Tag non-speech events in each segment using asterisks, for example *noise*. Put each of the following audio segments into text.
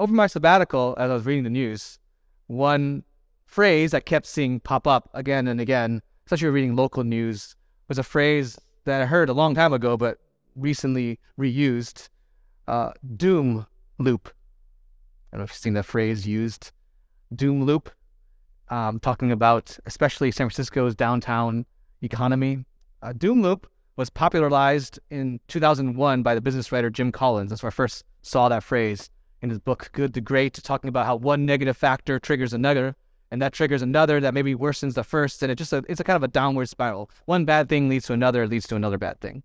over my sabbatical, as I was reading the news, one phrase that kept seeing pop up again and again, especially reading local news, was a phrase that I heard a long time ago, but recently reused uh, doom loop. I don't know if you've seen that phrase used. Doom loop, um, talking about especially San Francisco's downtown economy. Uh, doom loop was popularized in 2001 by the business writer Jim Collins. That's where I first saw that phrase in his book Good to Great, talking about how one negative factor triggers another, and that triggers another that maybe worsens the first, and it just a, it's a kind of a downward spiral. One bad thing leads to another, leads to another bad thing.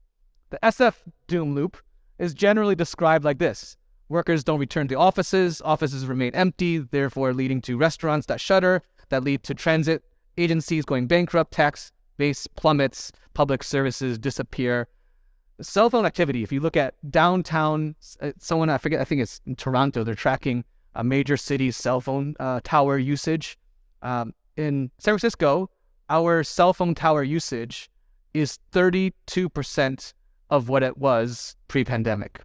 The SF doom loop is generally described like this: workers don't return to offices, offices remain empty, therefore leading to restaurants that shutter, that lead to transit agencies going bankrupt, tax base plummets, public services disappear. Cell phone activity, if you look at downtown, uh, someone, I forget, I think it's in Toronto, they're tracking a major city's cell phone uh, tower usage. Um, in San Francisco, our cell phone tower usage is 32% of what it was pre pandemic.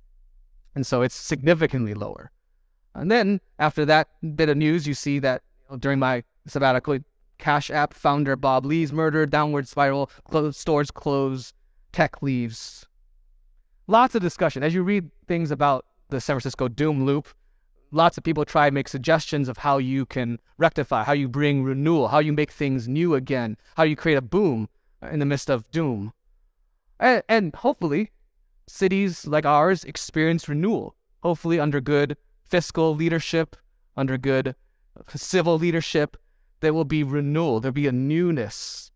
And so it's significantly lower. And then after that bit of news, you see that you know, during my sabbatical, Cash App founder Bob Lee's murder, downward spiral, close, stores close, tech leaves. Lots of discussion. As you read things about the San Francisco doom loop, lots of people try to make suggestions of how you can rectify, how you bring renewal, how you make things new again, how you create a boom in the midst of doom. And, and hopefully, cities like ours experience renewal, hopefully under good fiscal leadership, under good civil leadership, there will be renewal, there'll be a newness.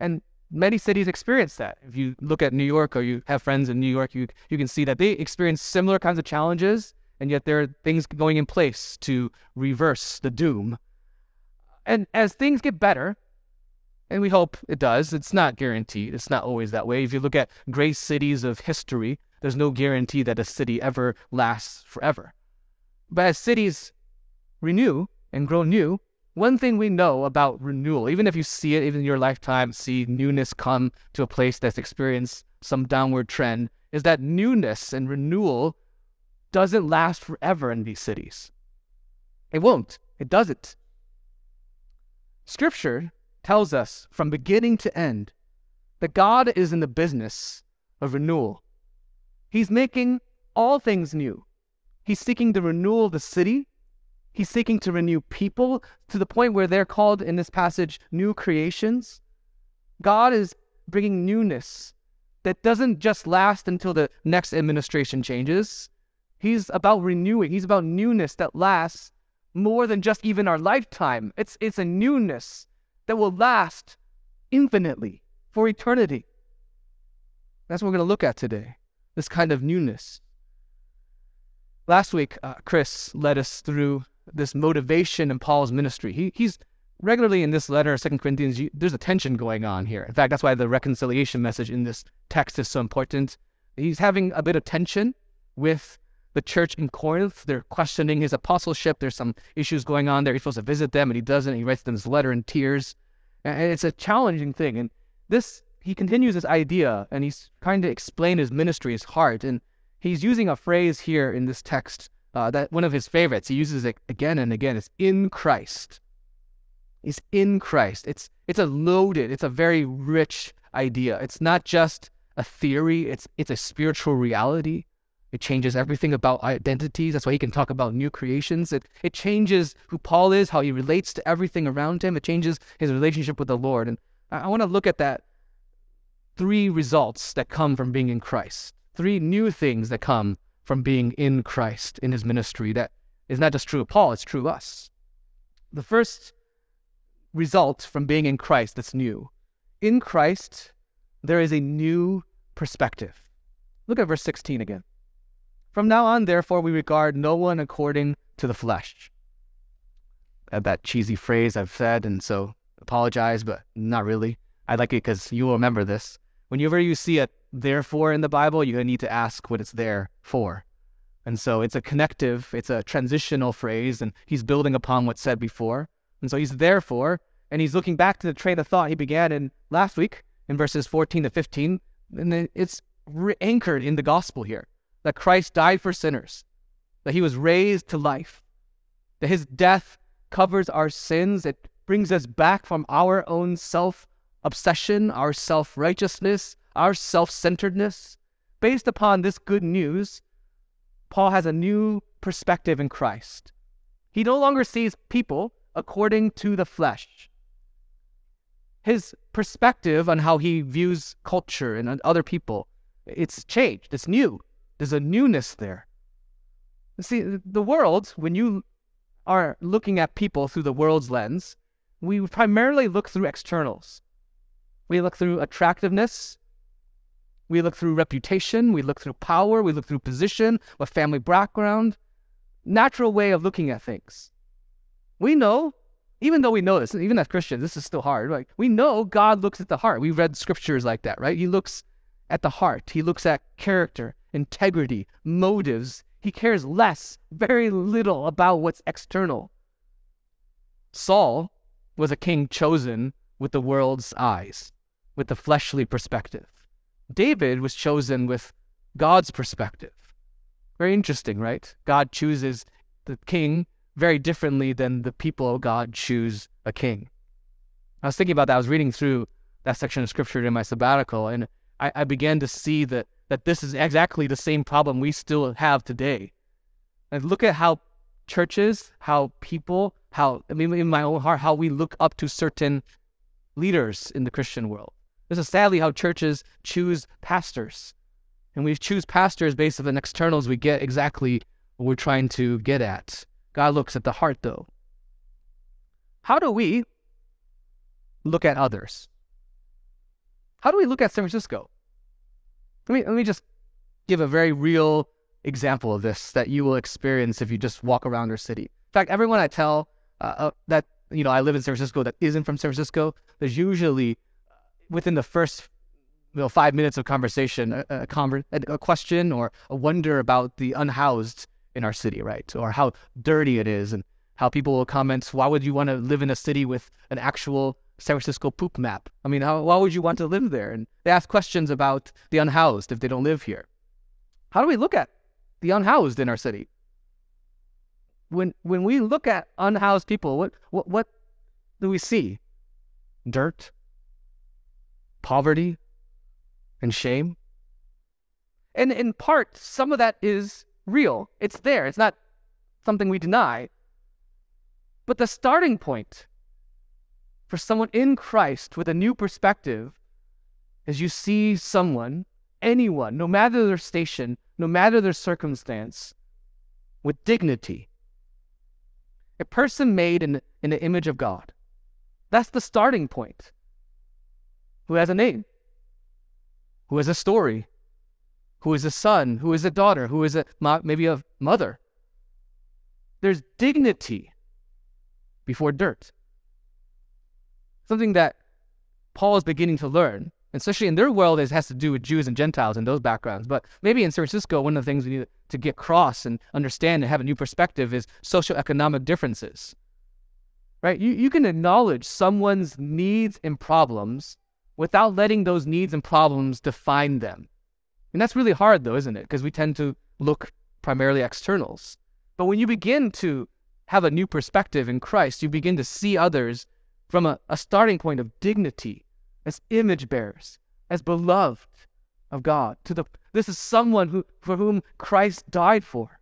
And many cities experience that. If you look at New York or you have friends in New York, you, you can see that they experience similar kinds of challenges, and yet there are things going in place to reverse the doom. And as things get better, and we hope it does, it's not guaranteed. It's not always that way. If you look at great cities of history, there's no guarantee that a city ever lasts forever. But as cities renew and grow new, one thing we know about renewal, even if you see it, even in your lifetime, see newness come to a place that's experienced some downward trend, is that newness and renewal doesn't last forever in these cities. It won't. It doesn't. Scripture tells us from beginning to end that God is in the business of renewal. He's making all things new. He's seeking the renewal of the city He's seeking to renew people to the point where they're called in this passage new creations. God is bringing newness that doesn't just last until the next administration changes. He's about renewing, He's about newness that lasts more than just even our lifetime. It's, it's a newness that will last infinitely for eternity. That's what we're going to look at today this kind of newness. Last week, uh, Chris led us through this motivation in Paul's ministry. He, he's regularly in this letter, Second Corinthians, there's a tension going on here. In fact, that's why the reconciliation message in this text is so important. He's having a bit of tension with the church in Corinth. They're questioning his apostleship. There's some issues going on there. He's supposed to visit them, and he doesn't. He writes them this letter in tears. And it's a challenging thing. And this, he continues this idea, and he's trying to explain his ministry, his heart. And he's using a phrase here in this text uh, that one of his favorites. He uses it again and again. It's in Christ. It's in Christ. It's it's a loaded. It's a very rich idea. It's not just a theory. It's it's a spiritual reality. It changes everything about identities. That's why he can talk about new creations. It it changes who Paul is, how he relates to everything around him. It changes his relationship with the Lord. And I, I want to look at that three results that come from being in Christ. Three new things that come from being in Christ in his ministry. That is not just true of Paul, it's true of us. The first result from being in Christ that's new. In Christ, there is a new perspective. Look at verse 16 again. From now on, therefore, we regard no one according to the flesh. That cheesy phrase I've said, and so apologize, but not really. I like it because you will remember this. Whenever you see a therefore in the Bible, you need to ask what it's there for. And so it's a connective, it's a transitional phrase, and he's building upon what's said before. And so he's therefore, and he's looking back to the train of thought he began in last week in verses 14 to 15. And it's re- anchored in the gospel here that Christ died for sinners, that he was raised to life, that his death covers our sins, it brings us back from our own self obsession, our self righteousness, our self centeredness. Based upon this good news, Paul has a new perspective in Christ. He no longer sees people according to the flesh. His perspective on how he views culture and other people, it's changed. It's new. There's a newness there. See, the world, when you are looking at people through the world's lens, we primarily look through externals. We look through attractiveness. We look through reputation. We look through power. We look through position, what family background. Natural way of looking at things. We know, even though we know this, even as Christians, this is still hard. Like we know God looks at the heart. We've read scriptures like that, right? He looks at the heart. He looks at character, integrity, motives. He cares less, very little about what's external. Saul was a king chosen with the world's eyes, with the fleshly perspective. David was chosen with God's perspective. Very interesting, right? God chooses the king very differently than the people of God choose a king. I was thinking about that. I was reading through that section of scripture in my sabbatical, and I, I began to see that, that this is exactly the same problem we still have today. And look at how churches, how people, how, I mean, in my own heart, how we look up to certain leaders in the Christian world. This is sadly how churches choose pastors. And we choose pastors based on the externals, we get exactly what we're trying to get at. God looks at the heart, though. How do we look at others? How do we look at San Francisco? Let me, let me just give a very real example of this that you will experience if you just walk around our city. In fact, everyone I tell uh, uh, that you know I live in San Francisco that isn't from San Francisco, there's usually within the first you know, five minutes of conversation a, a, conver- a question or a wonder about the unhoused in our city, right? Or how dirty it is, and how people will comment, "Why would you want to live in a city with an actual San Francisco poop map? I mean, how, why would you want to live there?" And they ask questions about the unhoused if they don't live here. How do we look at the unhoused in our city. When when we look at unhoused people, what what what do we see? Dirt, poverty, and shame. And in part, some of that is real. It's there. It's not something we deny. But the starting point for someone in Christ with a new perspective is you see someone, anyone, no matter their station, no matter their circumstance, with dignity. A person made in, in the image of God. That's the starting point. Who has a name, who has a story, who is a son, who is a daughter, who is a maybe a mother. There's dignity before dirt. Something that Paul is beginning to learn especially in their world, it has to do with Jews and Gentiles and those backgrounds. But maybe in San Francisco, one of the things we need to get across and understand and have a new perspective is socioeconomic differences. Right? You, you can acknowledge someone's needs and problems without letting those needs and problems define them. And that's really hard, though, isn't it? Because we tend to look primarily externals. But when you begin to have a new perspective in Christ, you begin to see others from a, a starting point of dignity as image bearers, as beloved of God. To the this is someone who for whom Christ died for.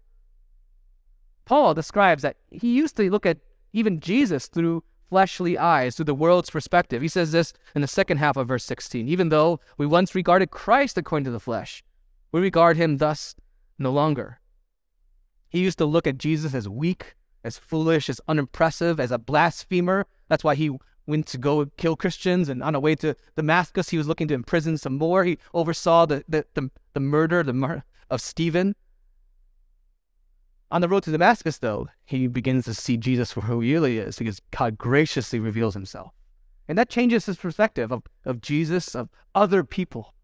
Paul describes that he used to look at even Jesus through fleshly eyes, through the world's perspective. He says this in the second half of verse 16. Even though we once regarded Christ according to the flesh, we regard him thus no longer. He used to look at Jesus as weak, as foolish, as unimpressive, as a blasphemer. That's why he went to go kill Christians, and on the way to Damascus, he was looking to imprison some more. He oversaw the the, the, the murder the mur- of Stephen. On the road to Damascus, though, he begins to see Jesus for who he really is, because God graciously reveals himself. And that changes his perspective of, of Jesus, of other people.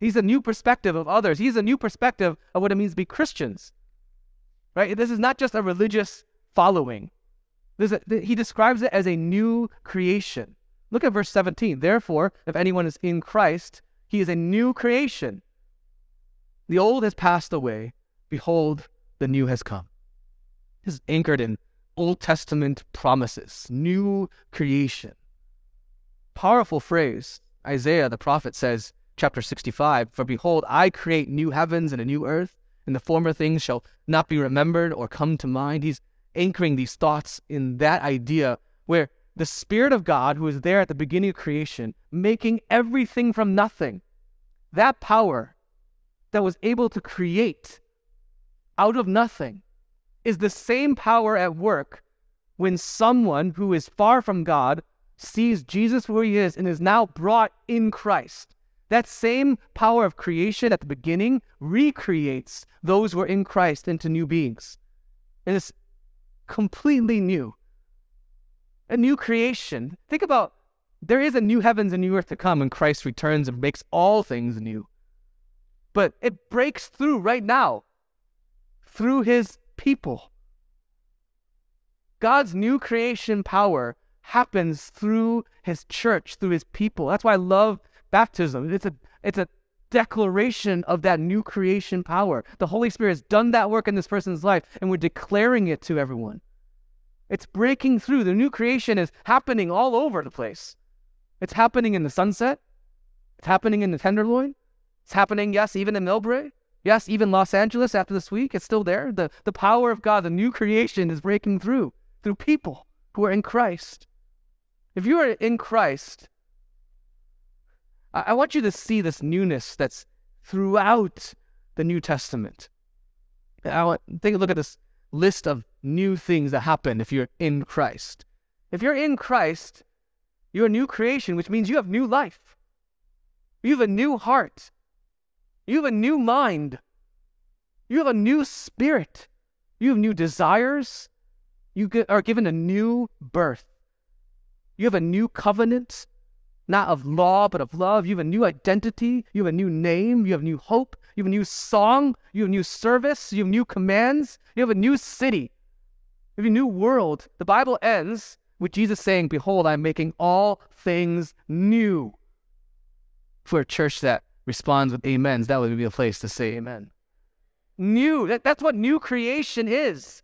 He's a new perspective of others. He's a new perspective of what it means to be Christians. Right? This is not just a religious following. A, he describes it as a new creation. Look at verse 17. Therefore, if anyone is in Christ, he is a new creation. The old has passed away. Behold, the new has come. This is anchored in Old Testament promises, new creation. Powerful phrase. Isaiah the prophet says, chapter 65 For behold, I create new heavens and a new earth, and the former things shall not be remembered or come to mind. He's anchoring these thoughts in that idea where the Spirit of God, who is there at the beginning of creation, making everything from nothing, that power that was able to create out of nothing is the same power at work when someone who is far from God sees Jesus where he is and is now brought in Christ. That same power of creation at the beginning recreates those who are in Christ into new beings. And it's completely new. A new creation. Think about there is a new heavens and new earth to come when Christ returns and makes all things new. But it breaks through right now through his people. God's new creation power happens through his church, through his people. That's why I love baptism. It's a it's a declaration of that new creation power. The Holy Spirit has done that work in this person's life, and we're declaring it to everyone. It's breaking through. The new creation is happening all over the place. It's happening in the sunset. It's happening in the Tenderloin. It's happening, yes, even in Millbrae. Yes, even Los Angeles after this week, it's still there. The, the power of God, the new creation is breaking through through people who are in Christ. If you are in Christ, I, I want you to see this newness that's throughout the New Testament. I want take a look at this list of new things that happen if you're in Christ. If you're in Christ, you're a new creation, which means you have new life. You have a new heart. You have a new mind. You have a new spirit. You have new desires. You are given a new birth. You have a new covenant, not of law, but of love. You have a new identity. You have a new name. You have new hope. You have a new song. You have new service. You have new commands. You have a new city. You have a new world. The Bible ends with Jesus saying, Behold, I'm making all things new. For a church that responds with amens, that would be a place to say amen. New. That, that's what new creation is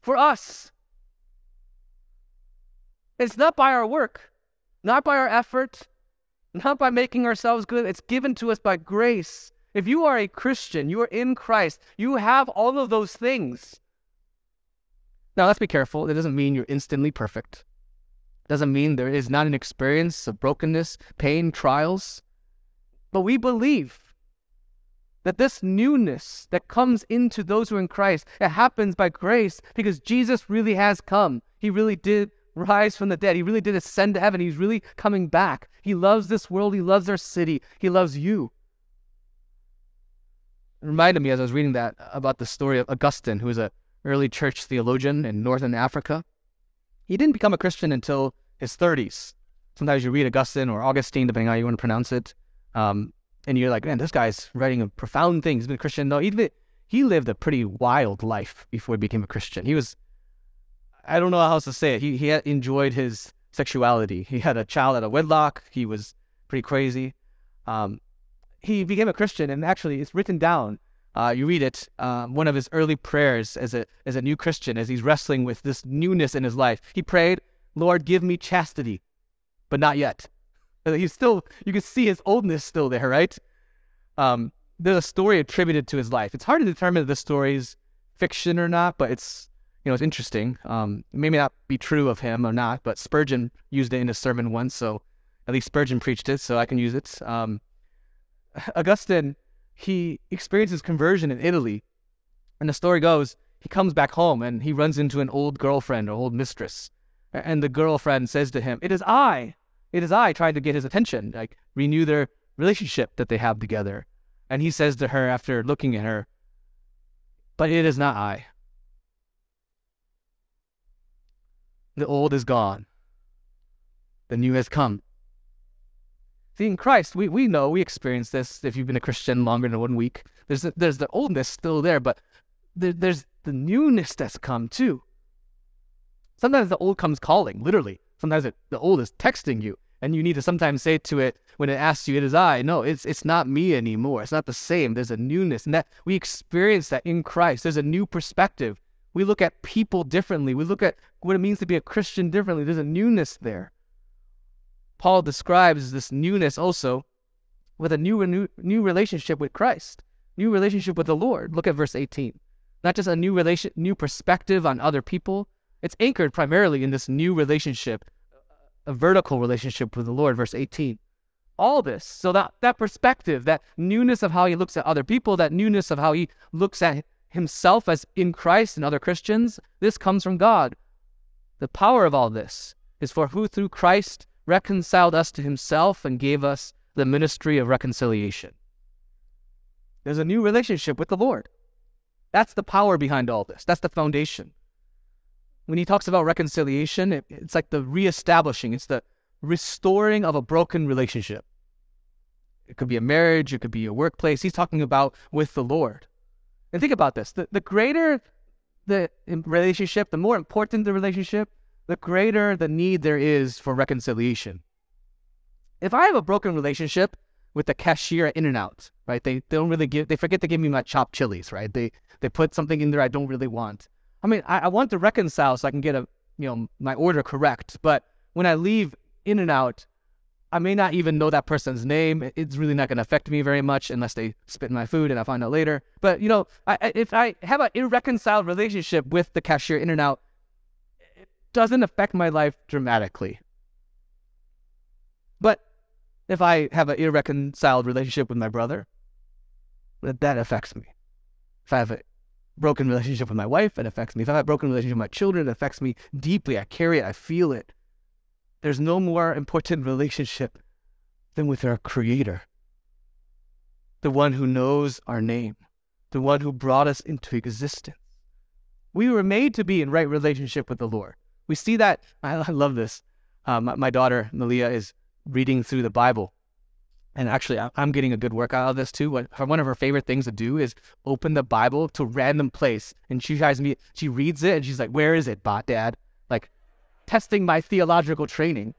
for us. It's not by our work, not by our effort, not by making ourselves good. It's given to us by grace. If you are a Christian, you are in Christ, you have all of those things. Now, let's be careful. It doesn't mean you're instantly perfect. It doesn't mean there is not an experience of brokenness, pain, trials. But we believe that this newness that comes into those who are in Christ, it happens by grace because Jesus really has come. He really did rise from the dead. He really did ascend to heaven. He's really coming back. He loves this world. He loves our city. He loves you. It reminded me as I was reading that about the story of Augustine, who was an early church theologian in northern Africa. He didn't become a Christian until his 30s. Sometimes you read Augustine or Augustine, depending on how you want to pronounce it, um, and you're like, man, this guy's writing a profound thing. He's been a Christian. No, he, he lived a pretty wild life before he became a Christian. He was I don't know how else to say it. He he enjoyed his sexuality. He had a child out of wedlock. He was pretty crazy. Um, he became a Christian, and actually, it's written down. Uh, you read it. Um, one of his early prayers as a as a new Christian, as he's wrestling with this newness in his life, he prayed, "Lord, give me chastity, but not yet." He's still. You can see his oldness still there, right? Um, there's a story attributed to his life. It's hard to determine if the story's fiction or not, but it's you know, it's interesting. Um, it may not be true of him or not, but Spurgeon used it in a sermon once, so at least Spurgeon preached it, so I can use it. Um, *laughs* Augustine, he experiences conversion in Italy, and the story goes he comes back home and he runs into an old girlfriend or old mistress, and the girlfriend says to him, "It is I, it is I," trying to get his attention, like renew their relationship that they have together. And he says to her after looking at her, "But it is not I." The old is gone. The new has come. See, in Christ, we, we know, we experience this if you've been a Christian longer than one week. There's, there's the oldness still there, but there, there's the newness that's come too. Sometimes the old comes calling, literally. Sometimes it, the old is texting you And you need to sometimes say to it when it asks you, "It is I." No, it's it's not me anymore. It's not the same. There's a newness, and that we experience that in Christ. There's a new perspective. We look at people differently. We look at what it means to be a Christian differently. There's a newness there. Paul describes this newness also with a new new, new relationship with Christ, new relationship with the Lord. Look at verse 18. Not just a new relation, new perspective on other people. It's anchored primarily in this new relationship, a vertical relationship with the Lord. Verse 18. All this, so that that perspective, that newness of how he looks at other people, that newness of how he looks at himself as in Christ and other Christians, this comes from God. The power of all this is for who through Christ reconciled us to himself and gave us the ministry of reconciliation. There's a new relationship with the Lord. That's the power behind all this. That's the foundation. When he talks about reconciliation, it, it's like the reestablishing, it's the restoring of a broken relationship. It could be a marriage, it could be a workplace. He's talking about with the Lord. And think about this the, the greater the relationship, the more important the relationship, the greater the need there is for reconciliation. If I have a broken relationship with the cashier at In-N-Out, right? They, they don't really give, they forget to give me my chopped chilies, right? They they put something in there I don't really want. I mean, I, I want to reconcile so I can get a you know my order correct. But when I leave In-N-Out, I may not even know that person's name. It's really not going to affect me very much unless they spit in my food and I find out later. But you know, I, if I have an irreconciled relationship with the cashier In-N-Out, it doesn't affect my life dramatically. But if I have an irreconciled relationship with my brother, that affects me. If I have a broken relationship with my wife, it affects me. If I have a broken relationship with my children, it affects me deeply. I carry it, I feel it. There's no more important relationship than with our Creator, the one who knows our name, the one who brought us into existence. We were made to be in right relationship with the Lord. We see that. *laughs* I, love this. Um, my daughter, Malia, is reading through the Bible. And actually, I'm getting a good workout out of this too. One of her favorite things to do is open the Bible to random place, and she tries me. She reads it, and she's like, "Where is it, bot dad?" Like, testing my theological training.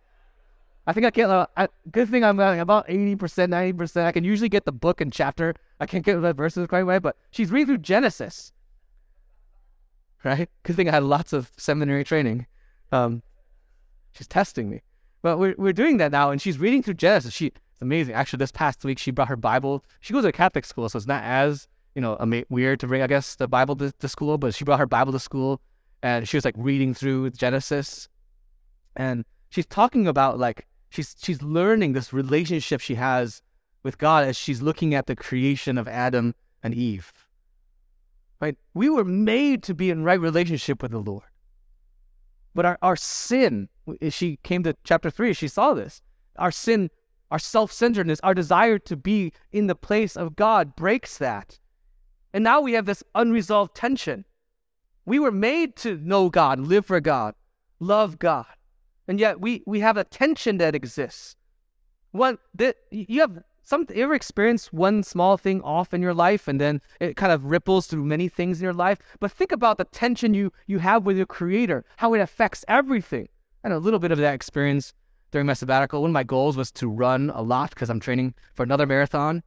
I think I get. Uh, good thing I'm like about eighty percent, ninety percent. I can usually get the book and chapter. I can't get the verses quite right, but she's reading through Genesis. Right? Good thing I had lots of seminary training. Um, she's testing me. But we're, we're doing that now, and she's reading through Genesis. She, it's amazing. Actually, this past week, she brought her Bible. She goes to a Catholic school, so it's not as, you know, ama- weird to bring, I guess, the Bible to, to school, but she brought her Bible to school, and she was, like, reading through Genesis. And she's talking about, like, she's, she's learning this relationship she has with God as she's looking at the creation of Adam and Eve. Right? We were made to be in right relationship with the Lord. But our, our sin, she came to chapter three, she saw this. Our sin, our self centeredness, our desire to be in the place of God breaks that. And now we have this unresolved tension. We were made to know God, live for God, love God. And yet we, we have a tension that exists. One that you have some you ever experience one small thing off in your life and then it kind of ripples through many things in your life but think about the tension you you have with your creator how it affects everything and a little bit of that experience during my sabbatical one of my goals was to run a lot because i'm training for another marathon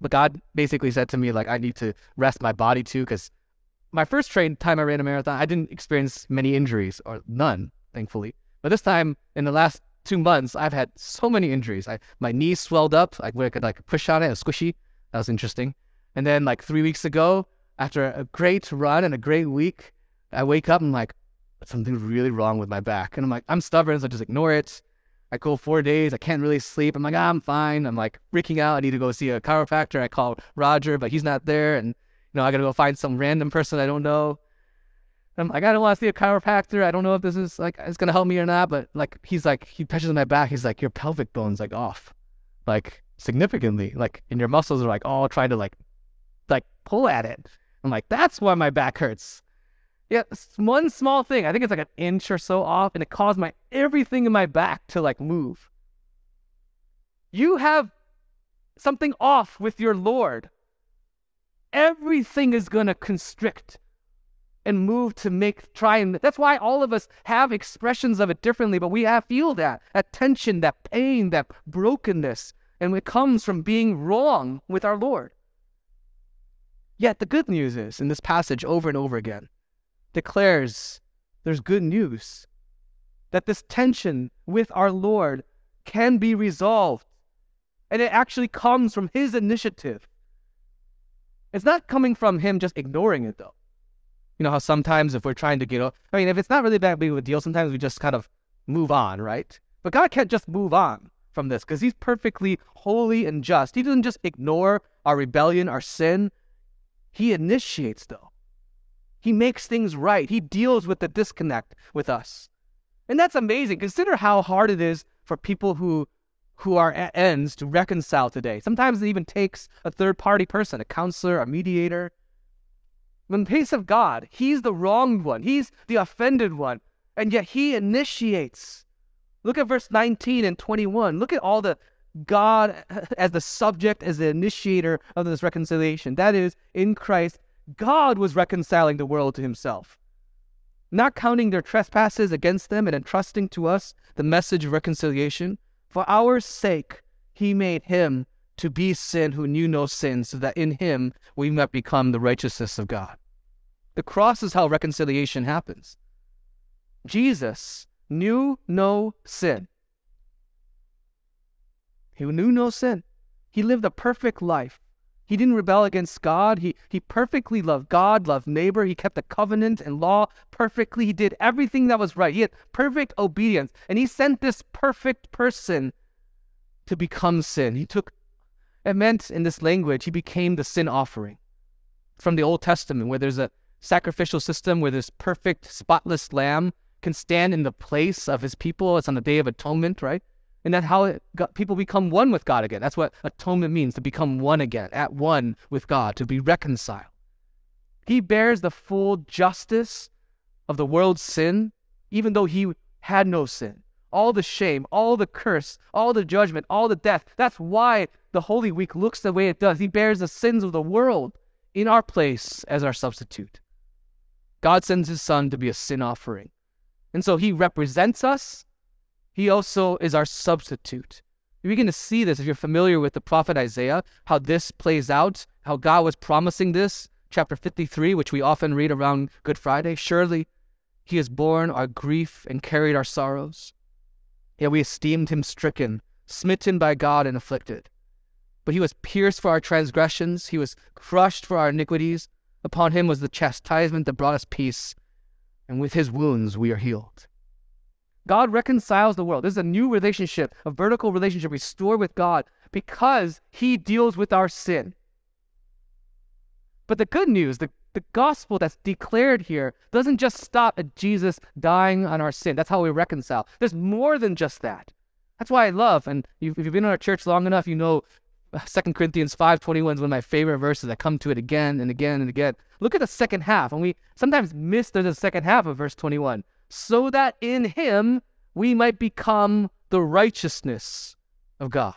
but god basically said to me like i need to rest my body too because my first train time i ran a marathon i didn't experience many injuries or none thankfully but this time in the last two months, I've had so many injuries. I my knee swelled up, like where I could like push on it, it was squishy. That was interesting. And then like three weeks ago, after a great run and a great week, I wake up and like, something's really wrong with my back. And I'm like, I'm stubborn, so I just ignore it. I go four days, I can't really sleep. I'm like, ah, I'm fine. I'm like freaking out. I need to go see a chiropractor. I call Roger, but he's not there. And, you know, I got to go find some random person I don't know. I'm like, I don't want to see a chiropractor. I don't know if this is like it's gonna help me or not. But like, he's like, he touches my back. He's like, your pelvic bone's like off, like significantly. Like, and your muscles are like all trying to like, like pull at it. I'm like, that's why my back hurts. Yeah, one small thing. I think it's like an inch or so off, and it caused my everything in my back to like move. You have something off with your Lord. Everything is gonna constrict and move to make try and that's why all of us have expressions of it differently but we have feel that that tension that pain that brokenness and it comes from being wrong with our lord yet the good news is in this passage over and over again declares there's good news that this tension with our lord can be resolved and it actually comes from his initiative it's not coming from him just ignoring it though you know how sometimes if we're trying to get, I mean, if it's not really that big of a deal, sometimes we just kind of move on, right? But God can't just move on from this because He's perfectly holy and just. He doesn't just ignore our rebellion, our sin. He initiates, though. He makes things right. He deals with the disconnect with us. And that's amazing. Consider how hard it is for people who who are at ends to reconcile today. Sometimes it even takes a third party person, a counselor, a mediator, in the case of God, He's the wronged one, He's the offended one, and yet He initiates. Look at verse 19 and 21. Look at all the God as the subject, as the initiator of this reconciliation. That is, in Christ, God was reconciling the world to Himself, not counting their trespasses against them and entrusting to us the message of reconciliation. For our sake, He made Him to be sin who knew no sin, so that in him we might become the righteousness of God. The cross is how reconciliation happens. Jesus knew no sin. He knew no sin. He lived a perfect life. He didn't rebel against God. He, he perfectly loved God, loved neighbor. He kept the covenant and law perfectly. He did everything that was right. He had perfect obedience. And he sent this perfect person to become sin. He took it meant in this language, he became the sin offering. From the Old Testament, where there's a sacrificial system where this perfect, spotless lamb can stand in the place of his people. It's on the Day of Atonement, right? And that's how got, people become one with God again. That's what atonement means to become one again, at one with God, to be reconciled. He bears the full justice of the world's sin, even though he had no sin all the shame, all the curse, all the judgment, all the death. That's why the Holy Week looks the way it does. He bears the sins of the world in our place as our substitute. God sends his son to be a sin offering. And so he represents us. He also is our substitute. You begin to see this if you're familiar with the prophet Isaiah, how this plays out, how God was promising this. Chapter 53, which we often read around Good Friday. Surely he has borne our grief and carried our sorrows. Yet we esteemed him stricken, smitten by God, and afflicted. But he was pierced for our transgressions, he was crushed for our iniquities. Upon him was the chastisement that brought us peace, and with his wounds we are healed. God reconciles the world. This is a new relationship, a vertical relationship restored with God because he deals with our sin. But the good news, the the gospel that's declared here doesn't just stop at Jesus dying on our sin. That's how we reconcile. There's more than just that. That's why I love, and if you've been in our church long enough, you know uh, *laughs* Second Corinthians 5.21 is one of my favorite verses. I come to it again and again and again. Look at the second half, and we sometimes miss the second half of verse 21. So that in him we might become the righteousness of God.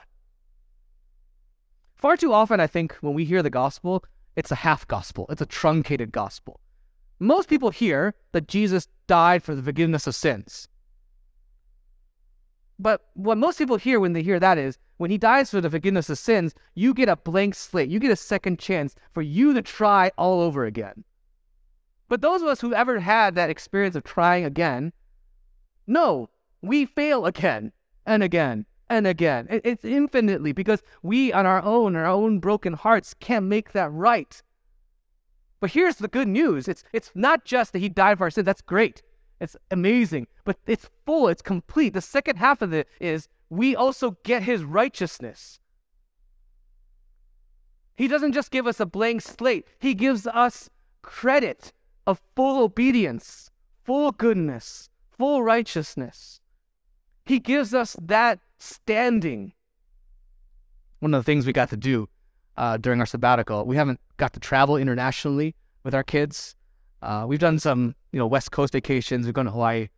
Far too often, I think, when we hear the gospel, it's a half gospel, it's a truncated gospel. Most people hear that Jesus died for the forgiveness of sins. But what most people hear when they hear that is when he dies for the forgiveness of sins, you get a blank slate. You get a second chance for you to try all over again. But those of us who've ever had that experience of trying again, no, we fail again and again and again. It's infinitely because we on our own, our own broken hearts, can't make that right. But here's the good news it's, it's not just that he died for our sins, that's great. It's amazing, but it's full, it's complete. The second half of it is we also get his righteousness. He doesn't just give us a blank slate, he gives us credit of full obedience, full goodness, full righteousness. He gives us that standing. One of the things we got to do uh, during our sabbatical, we haven't got to travel internationally with our kids. Uh, we've done some, you know, West Coast vacations. We've gone to Hawaii.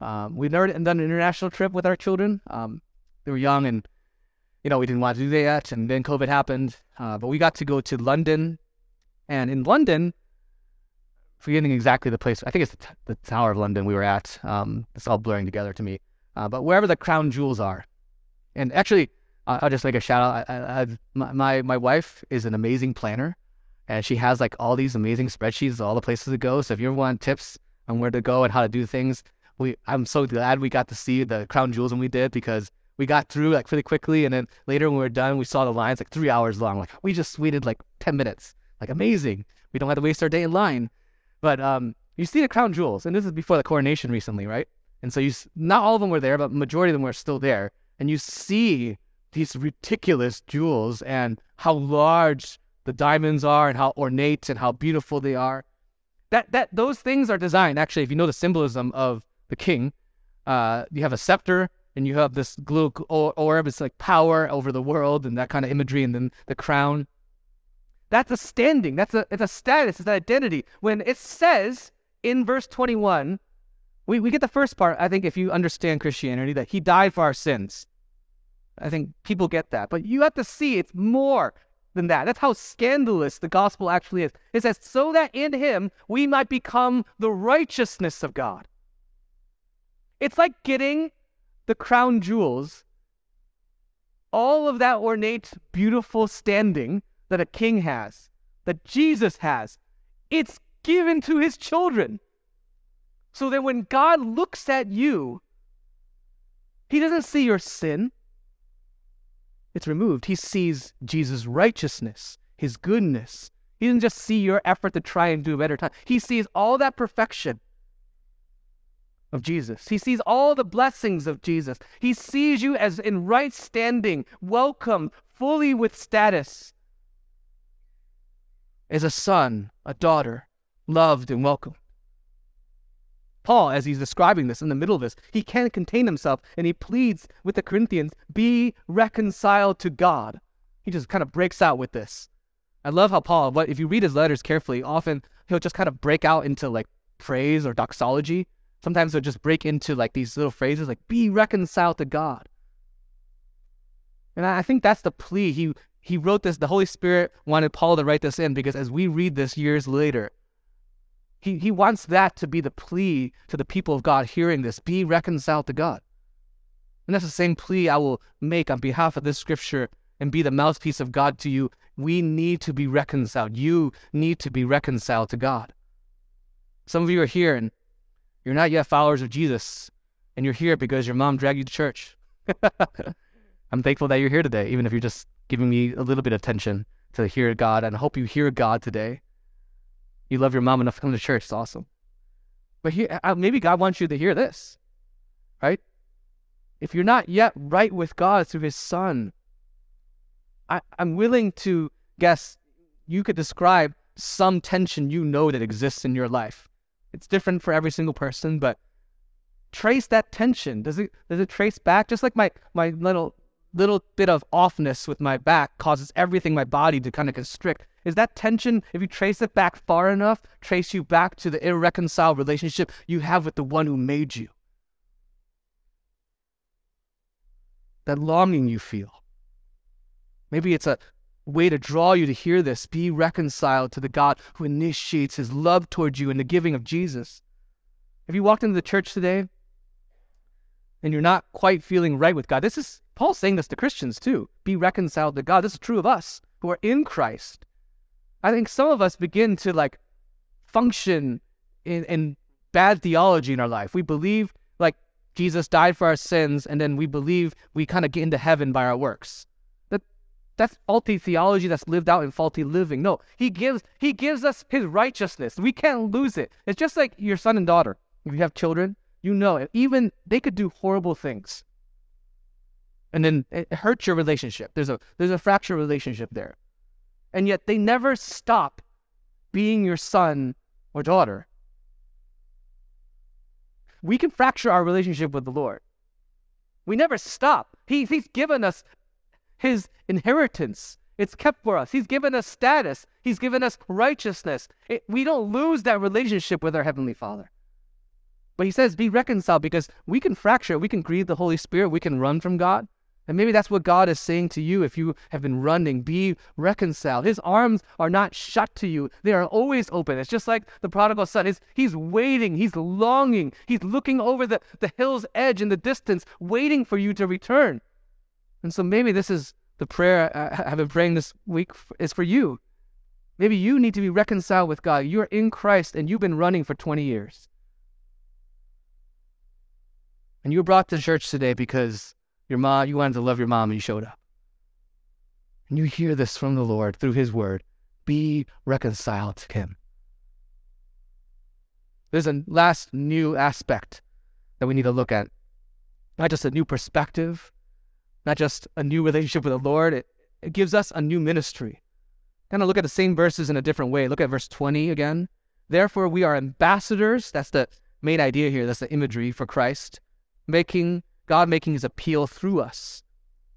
Um, we've never done an international trip with our children. Um, they were young, and you know, we didn't want to do that. And then COVID happened. Uh, but we got to go to London, and in London, forgetting exactly the place. I think it's the, t- the Tower of London we were at. Um, it's all blurring together to me. Uh, but wherever the crown jewels are, and actually, I'll just make a shout out. I, I, my, my my wife is an amazing planner, and she has like all these amazing spreadsheets of all the places to go. So if you ever want tips on where to go and how to do things, we I'm so glad we got to see the crown jewels when we did because we got through like pretty quickly, and then later when we were done, we saw the lines like three hours long. Like we just waited like ten minutes. Like amazing. We don't have to waste our day in line. But um, you see the crown jewels, and this is before the coronation recently, right? And so you not all of them were there, but majority of them were still there. And you see these ridiculous jewels and how large the diamonds are and how ornate and how beautiful they are. That that those things are designed actually. If you know the symbolism of the king, uh, you have a scepter and you have this glue orb. It's like power over the world and that kind of imagery, and then the crown. That's a standing. That's a it's a status. It's an identity. When it says in verse 21, we, we get the first part, I think, if you understand Christianity, that he died for our sins. I think people get that. But you have to see it's more than that. That's how scandalous the gospel actually is. It says, so that in him we might become the righteousness of God. It's like getting the crown jewels, all of that ornate, beautiful standing that a king has, that Jesus has, it's given to his children. So that when God looks at you, he doesn't see your sin. It's removed. He sees Jesus' righteousness, his goodness. He doesn't just see your effort to try and do a better time. He sees all that perfection of Jesus. He sees all the blessings of Jesus. He sees you as in right standing, welcome, fully with status as a son, a daughter, loved and welcome. Paul, as he's describing this in the middle of this, he can't contain himself and he pleads with the Corinthians, be reconciled to God. He just kind of breaks out with this. I love how Paul, if you read his letters carefully, often he'll just kind of break out into like praise or doxology. Sometimes he'll just break into like these little phrases like be reconciled to God. And I think that's the plea. He he wrote this, the Holy Spirit wanted Paul to write this in because as we read this years later, he, he wants that to be the plea to the people of God hearing this be reconciled to God. And that's the same plea I will make on behalf of this scripture and be the mouthpiece of God to you. We need to be reconciled. You need to be reconciled to God. Some of you are here and you're not yet followers of Jesus, and you're here because your mom dragged you to church. *laughs* I'm thankful that you're here today, even if you're just giving me a little bit of attention to hear God, and I hope you hear God today. You love your mom enough to come to church. It's awesome. But here, uh, maybe God wants you to hear this, right? If you're not yet right with God through His Son, I, I'm willing to guess you could describe some tension you know that exists in your life. It's different for every single person, but trace that tension. Does it does it trace back? Just like my my little little bit of offness with my back causes everything my body to kind of constrict. Is that tension, if you trace it back far enough, trace you back to the irreconciled relationship you have with the one who made you? That longing you feel. Maybe it's a way to draw you to hear this. Be reconciled to the God who initiates his love towards you in the giving of Jesus. Have you walked into the church today and you're not quite feeling right with God? This is Paul saying this to Christians too. Be reconciled to God. This is true of us who are in Christ. I think some of us begin to like function in, in bad theology in our life. We believe like Jesus died for our sins, and then we believe we kind of get into heaven by our works. That that's faulty theology that's lived out in faulty living. No, he gives he gives us his righteousness. We can't lose it. It's just like your son and daughter. If you have children, you know. Even they could do horrible things and then it hurts your relationship. There's a there's a fractured relationship there, and yet they never stop being your son or daughter. We can fracture our relationship with the Lord. We never stop. He, he's given us his inheritance. It's kept for us. He's given us status. He's given us righteousness. It, we don't lose that relationship with our Heavenly Father. But he says, be reconciled because we can fracture. We can grieve the Holy Spirit. We can run from God. And maybe that's what God is saying to you if you have been running. Be reconciled. His arms are not shut to you, they are always open. It's just like the prodigal son. He's, he's waiting, he's longing, he's looking over the, the hill's edge in the distance, waiting for you to return. And so maybe this is the prayer I have been praying this week is for you. Maybe you need to be reconciled with God. You're in Christ and you've been running for 20 years. And you were brought to church today because your mom, you wanted to love your mom and you showed up. And you hear this from the Lord through His Word be reconciled to Him. There's a last new aspect that we need to look at. Not just a new perspective, not just a new relationship with the Lord, it, it gives us a new ministry. Kind of look at the same verses in a different way. Look at verse 20 again. Therefore, we are ambassadors. That's the main idea here. That's the imagery for Christ, making God making his appeal through us.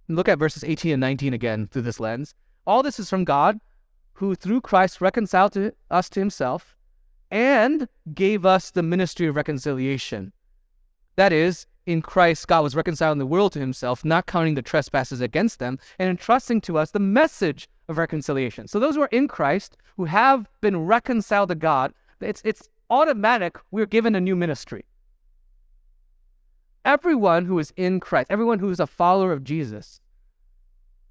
Look at verses 18 and 19 again through this lens. All this is from God, who through Christ reconciled to us to himself and gave us the ministry of reconciliation. That is, in Christ, God was reconciling the world to himself, not counting the trespasses against them, and entrusting to us the message of reconciliation. So those who are in Christ, who have been reconciled to God, it's, it's automatic. We're given a new ministry. Everyone who is in Christ, everyone who is a follower of Jesus,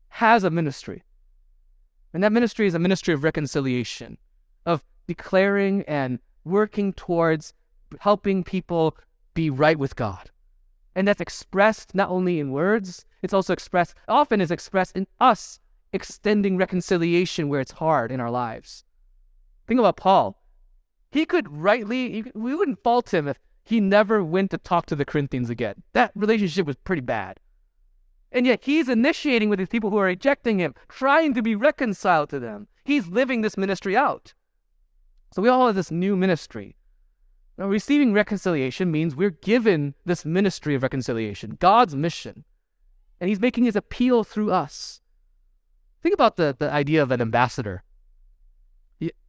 has a ministry. And that ministry is a ministry of reconciliation, of declaring and working towards helping people be right with God. And that's expressed not only in words, it's also expressed, often is expressed in us extending reconciliation where it's hard in our lives. Think about Paul. He could rightly, we wouldn't fault him if he never went to talk to the Corinthians again. That relationship was pretty bad. And yet he's initiating with these people who are rejecting him, trying to be reconciled to them. He's living this ministry out. So we all have this new ministry. Now, receiving reconciliation means we're given this ministry of reconciliation, God's mission. And he's making his appeal through us. Think about the, the idea of an ambassador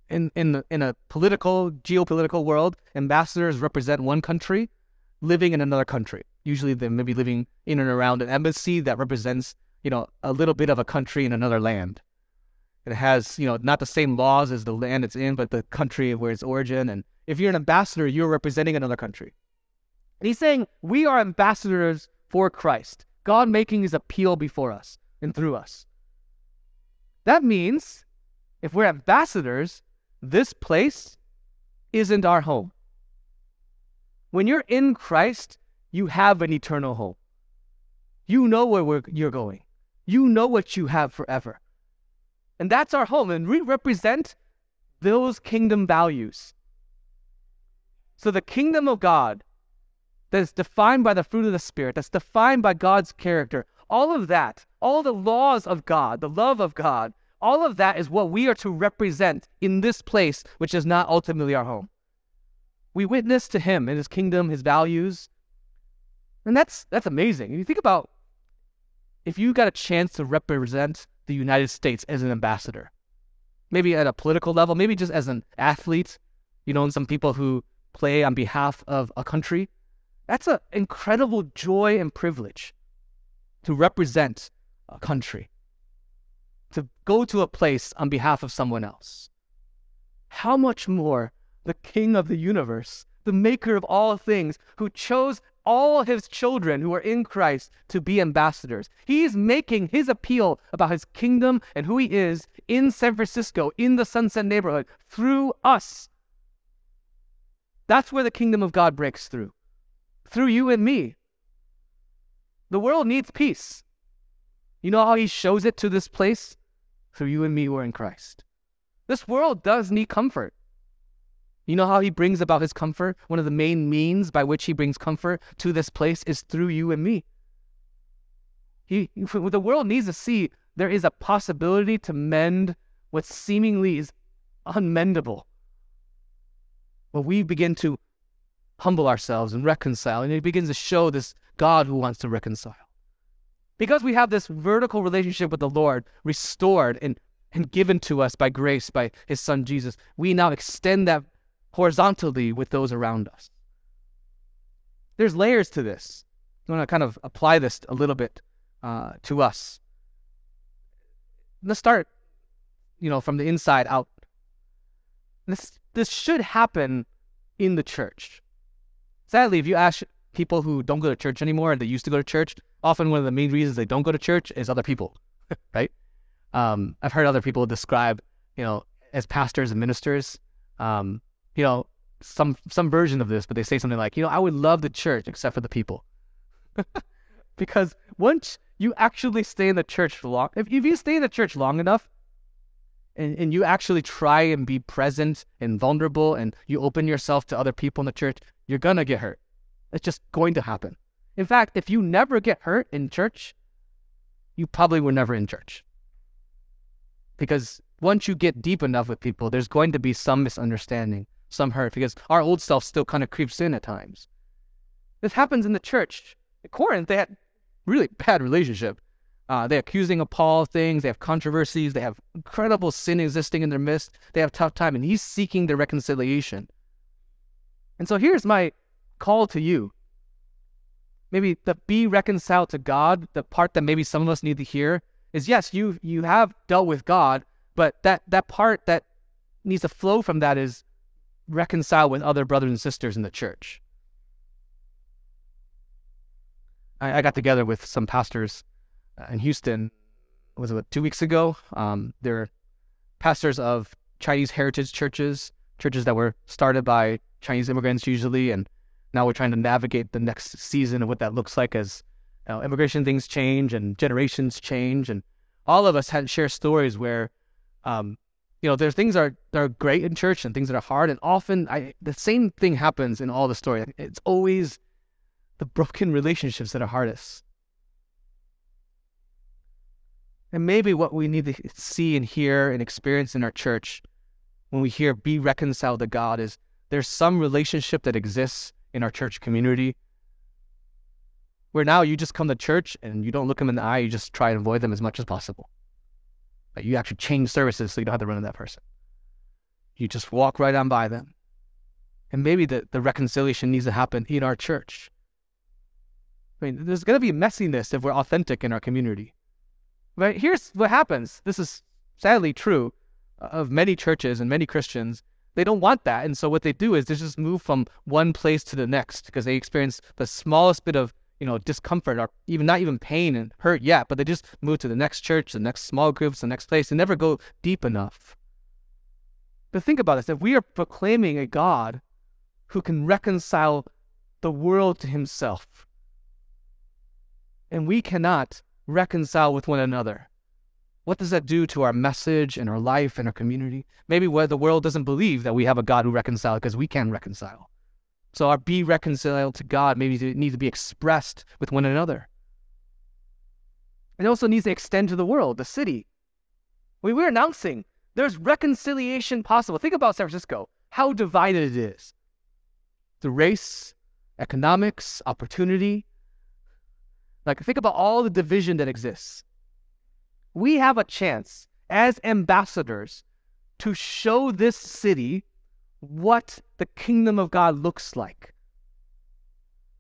in in the, in a political geopolitical world, ambassadors represent one country living in another country. Usually, they may be living in and around an embassy that represents you know a little bit of a country in another land. It has you know not the same laws as the land it's in, but the country where its origin. And if you're an ambassador, you're representing another country. And he's saying we are ambassadors for Christ. God making his appeal before us and through us. That means if we're ambassadors, this place isn't our home. When you're in Christ, you have an eternal home. You know where you're going. You know what you have forever. And that's our home. And we represent those kingdom values. So the kingdom of God that's defined by the fruit of the Spirit, that's defined by God's character, all of that, all the laws of God, the love of God, all of that is what we are to represent in this place, which is not ultimately our home. We witness to him and his kingdom, his values. And that's that's amazing. If you think about if you got a chance to represent the United States as an ambassador, maybe at a political level, maybe just as an athlete, you know, and some people who play on behalf of a country, that's an incredible joy and privilege to represent a country to go to a place on behalf of someone else. How much more the King of the universe, the maker of all things, who chose all his children who are in Christ to be ambassadors. He's making his appeal about his kingdom and who he is in San Francisco, in the Sunset neighborhood, through us. That's where the kingdom of God breaks through, through you and me. The world needs peace. You know how he shows it to this place? Through you and me who are in Christ. This world does need comfort. You know how he brings about his comfort? One of the main means by which he brings comfort to this place is through you and me. He, the world needs to see there is a possibility to mend what seemingly is unmendable. When we begin to humble ourselves and reconcile, and it begins to show this God who wants to reconcile. Because we have this vertical relationship with the Lord restored and, and given to us by grace by his son Jesus, we now extend that horizontally with those around us. There's layers to this. I want to kind of apply this a little bit uh, to us. Let's start, you know, from the inside out. This this should happen in the church. Sadly, if you ask people who don't go to church anymore and they used to go to church, often one of the main reasons they don't go to church is other people, *laughs* right? Um, I've heard other people describe, you know, as pastors and ministers, um, you know, some some version of this, but they say something like, you know, I would love the church except for the people, *laughs* because once you actually stay in the church for long, if, if you stay in the church long enough, and, and you actually try and be present and vulnerable and you open yourself to other people in the church, you're gonna get hurt. It's just going to happen. In fact, if you never get hurt in church, you probably were never in church. Because once you get deep enough with people, there's going to be some misunderstanding, some hurt, because our old self still kind of creeps in at times. This happens in the church. At Corinth, they had really bad relationship. Uh, they're accusing of Paul things. They have controversies. They have incredible sin existing in their midst. They have tough time, and he's seeking their reconciliation. And so here's my call to you. Maybe the be reconciled to God, the part that maybe some of us need to hear is yes, you you have dealt with God, but that that part that needs to flow from that is reconcile with other brothers and sisters in the church. I, I got together with some pastors uh, in Houston. Was it two weeks ago? Um, they're pastors of Chinese heritage churches, churches that were started by Chinese immigrants usually, and now we're trying to navigate the next season of what that looks like as you know, immigration things change and generations change, and all of us had share stories where, um, you know, there's things that are that are great in church and things that are hard, and often I, the same thing happens in all the story. It's always the broken relationships that are hardest. And maybe what we need to see and hear and experience in our church when we hear be reconciled to God is there's some relationship that exists in our church community where now you just come to church and you don't look them in the eye, you just try and avoid them as much as possible. Like you actually change services so you don't have to run into that person. You just walk right on by them. And maybe the, the reconciliation needs to happen in our church. I mean, there's going to be messiness if we're authentic in our community. But here's what happens. This is sadly true of many churches and many Christians they don't want that. And so what they do is they just move from one place to the next because they experience the smallest bit of, you know, discomfort or even not even pain and hurt yet, but they just move to the next church, the next small groups, the next place. They never go deep enough. But think about this. If we are proclaiming a God who can reconcile the world to himself, and we cannot reconcile with one another, what does that do to our message and our life and our community? Maybe where the world doesn't believe that we have a God who reconciles because we can reconcile. So our be reconciled to God maybe needs to be expressed with one another. It also needs to extend to the world, the city. We we're announcing there's reconciliation possible. Think about San Francisco, how divided it is. The race, economics, opportunity. Like think about all the division that exists we have a chance as ambassadors to show this city what the kingdom of God looks like.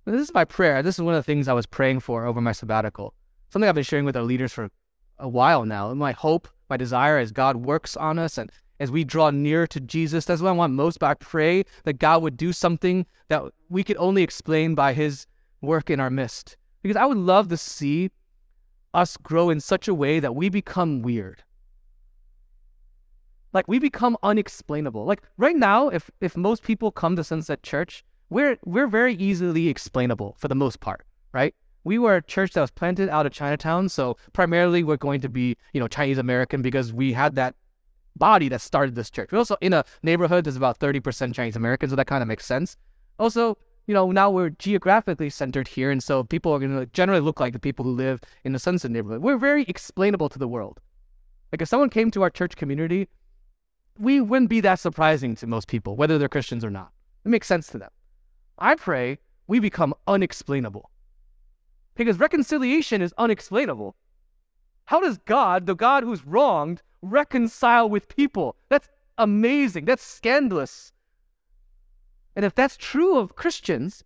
this is my prayer. This is one of the things I was praying for over my sabbatical. Something I've been sharing with our leaders for a while now. My hope, my desire as God works on us and as we draw near to Jesus, that's what I want most. But I pray that God would do something that we could only explain by his work in our midst. Because I would love to see us grow in such a way that we become weird. Like we become unexplainable. Like right now, if if most people come to Sunset Church, we're we're very easily explainable for the most part, right? We were a church that was planted out of Chinatown, so primarily we're going to be, you know, Chinese American because we had that body that started this church. We're also in a neighborhood that's about 30% Chinese American, so that kind of makes sense. Also, you know, now we're geographically centered here, and so people are going to generally look like the people who live in the Sunset neighborhood. We're very explainable to the world. Like if someone came to our church community, we wouldn't be that surprising to most people, whether they're Christians or not. It makes sense to them. I pray we become unexplainable. Because reconciliation is unexplainable. How does God, the God who's wronged, reconcile with people? That's amazing. That's scandalous. And if that's true of Christians,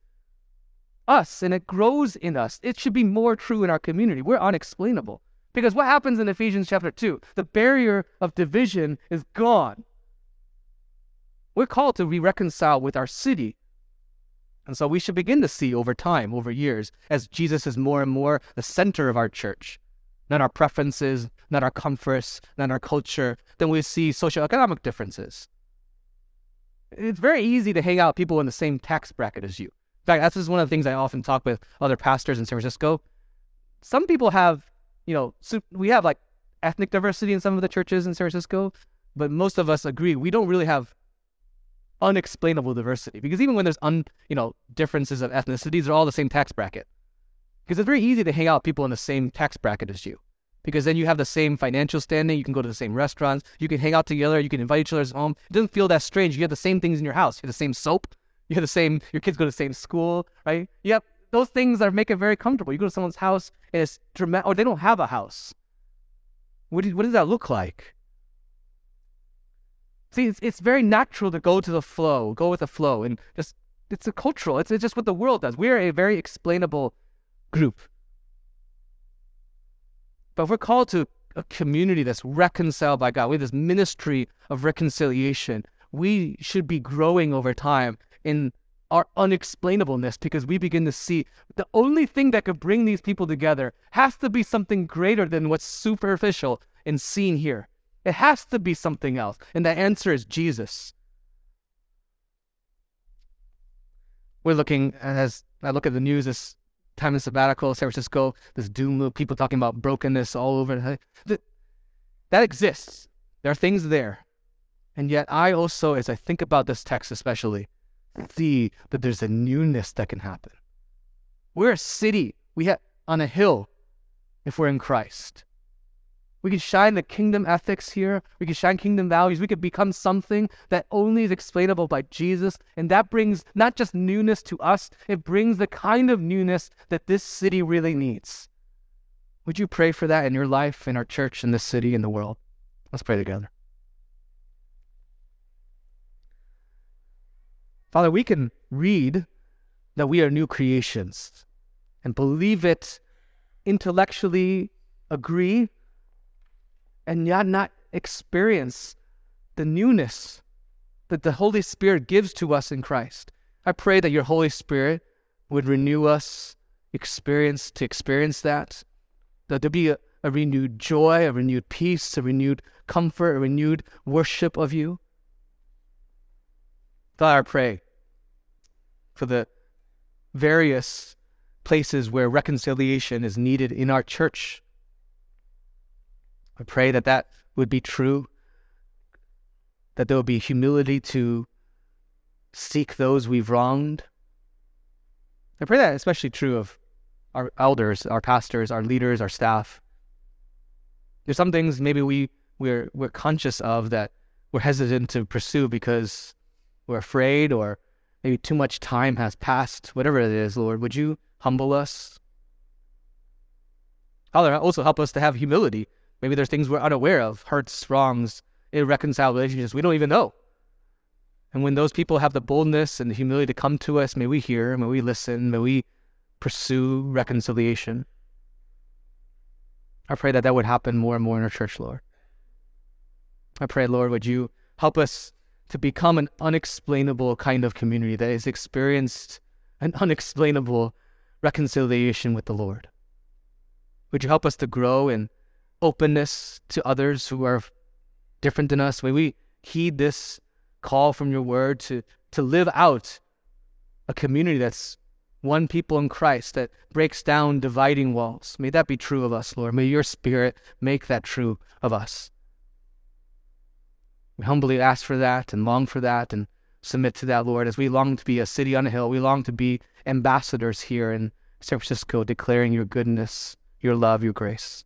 us and it grows in us. It should be more true in our community. We're unexplainable. Because what happens in Ephesians chapter 2? The barrier of division is gone. We're called to be reconciled with our city. And so we should begin to see over time, over years, as Jesus is more and more the center of our church, not our preferences, not our comforts, not our culture, then we see socioeconomic differences. It's very easy to hang out people in the same tax bracket as you. In fact, that's just one of the things I often talk with other pastors in San Francisco. Some people have, you know, we have like ethnic diversity in some of the churches in San Francisco, but most of us agree we don't really have unexplainable diversity because even when there's un you know differences of ethnicities, they're all the same tax bracket. Because it's very easy to hang out people in the same tax bracket as you. Because then you have the same financial standing, you can go to the same restaurants, you can hang out together, you can invite each other's home. It doesn't feel that strange. You have the same things in your house. You have the same soap, you have the same your kids go to the same school, right? Yep. Those things that make it very comfortable. You go to someone's house and it's dramatic or they don't have a house. What, do, what does that look like? See, it's, it's very natural to go to the flow, go with the flow, and just it's a cultural. It's, it's just what the world does. We are a very explainable group. But we're called to a community that's reconciled by God. We have this ministry of reconciliation. We should be growing over time in our unexplainableness because we begin to see the only thing that could bring these people together has to be something greater than what's superficial and seen here. It has to be something else. And the answer is Jesus. We're looking, as I look at the news this time in sabbatical, San Francisco, this doom loop, people talking about brokenness all over. That exists. There are things there. And yet, I also, as I think about this text especially, see that there's a newness that can happen. We're a city. We have on a hill if we're in Christ. We can shine the kingdom ethics here. We can shine kingdom values. We could become something that only is explainable by Jesus. And that brings not just newness to us, it brings the kind of newness that this city really needs. Would you pray for that in your life, in our church, in this city, in the world? Let's pray together. Father, we can read that we are new creations and believe it intellectually, agree and yet not experience the newness that the Holy Spirit gives to us in Christ. I pray that your Holy Spirit would renew us experience to experience that, that there be a, a renewed joy, a renewed peace, a renewed comfort, a renewed worship of you. God, I pray for the various places where reconciliation is needed in our church I pray that that would be true, that there would be humility to seek those we've wronged. I pray that especially true of our elders, our pastors, our leaders, our staff. There's some things maybe we we're we're conscious of that we're hesitant to pursue because we're afraid or maybe too much time has passed. Whatever it is, Lord, would you humble us? Father, also help us to have humility Maybe there's things we're unaware of, hurts, wrongs, irreconciled relationships we don't even know. And when those people have the boldness and the humility to come to us, may we hear, may we listen, may we pursue reconciliation. I pray that that would happen more and more in our church, Lord. I pray, Lord, would you help us to become an unexplainable kind of community that has experienced an unexplainable reconciliation with the Lord. Would you help us to grow in openness to others who are different than us. May we heed this call from your word to, to live out a community that's one people in Christ that breaks down dividing walls. May that be true of us, Lord. May your spirit make that true of us. We humbly ask for that and long for that and submit to that, Lord, as we long to be a city on a hill. We long to be ambassadors here in San Francisco, declaring your goodness, your love, your grace.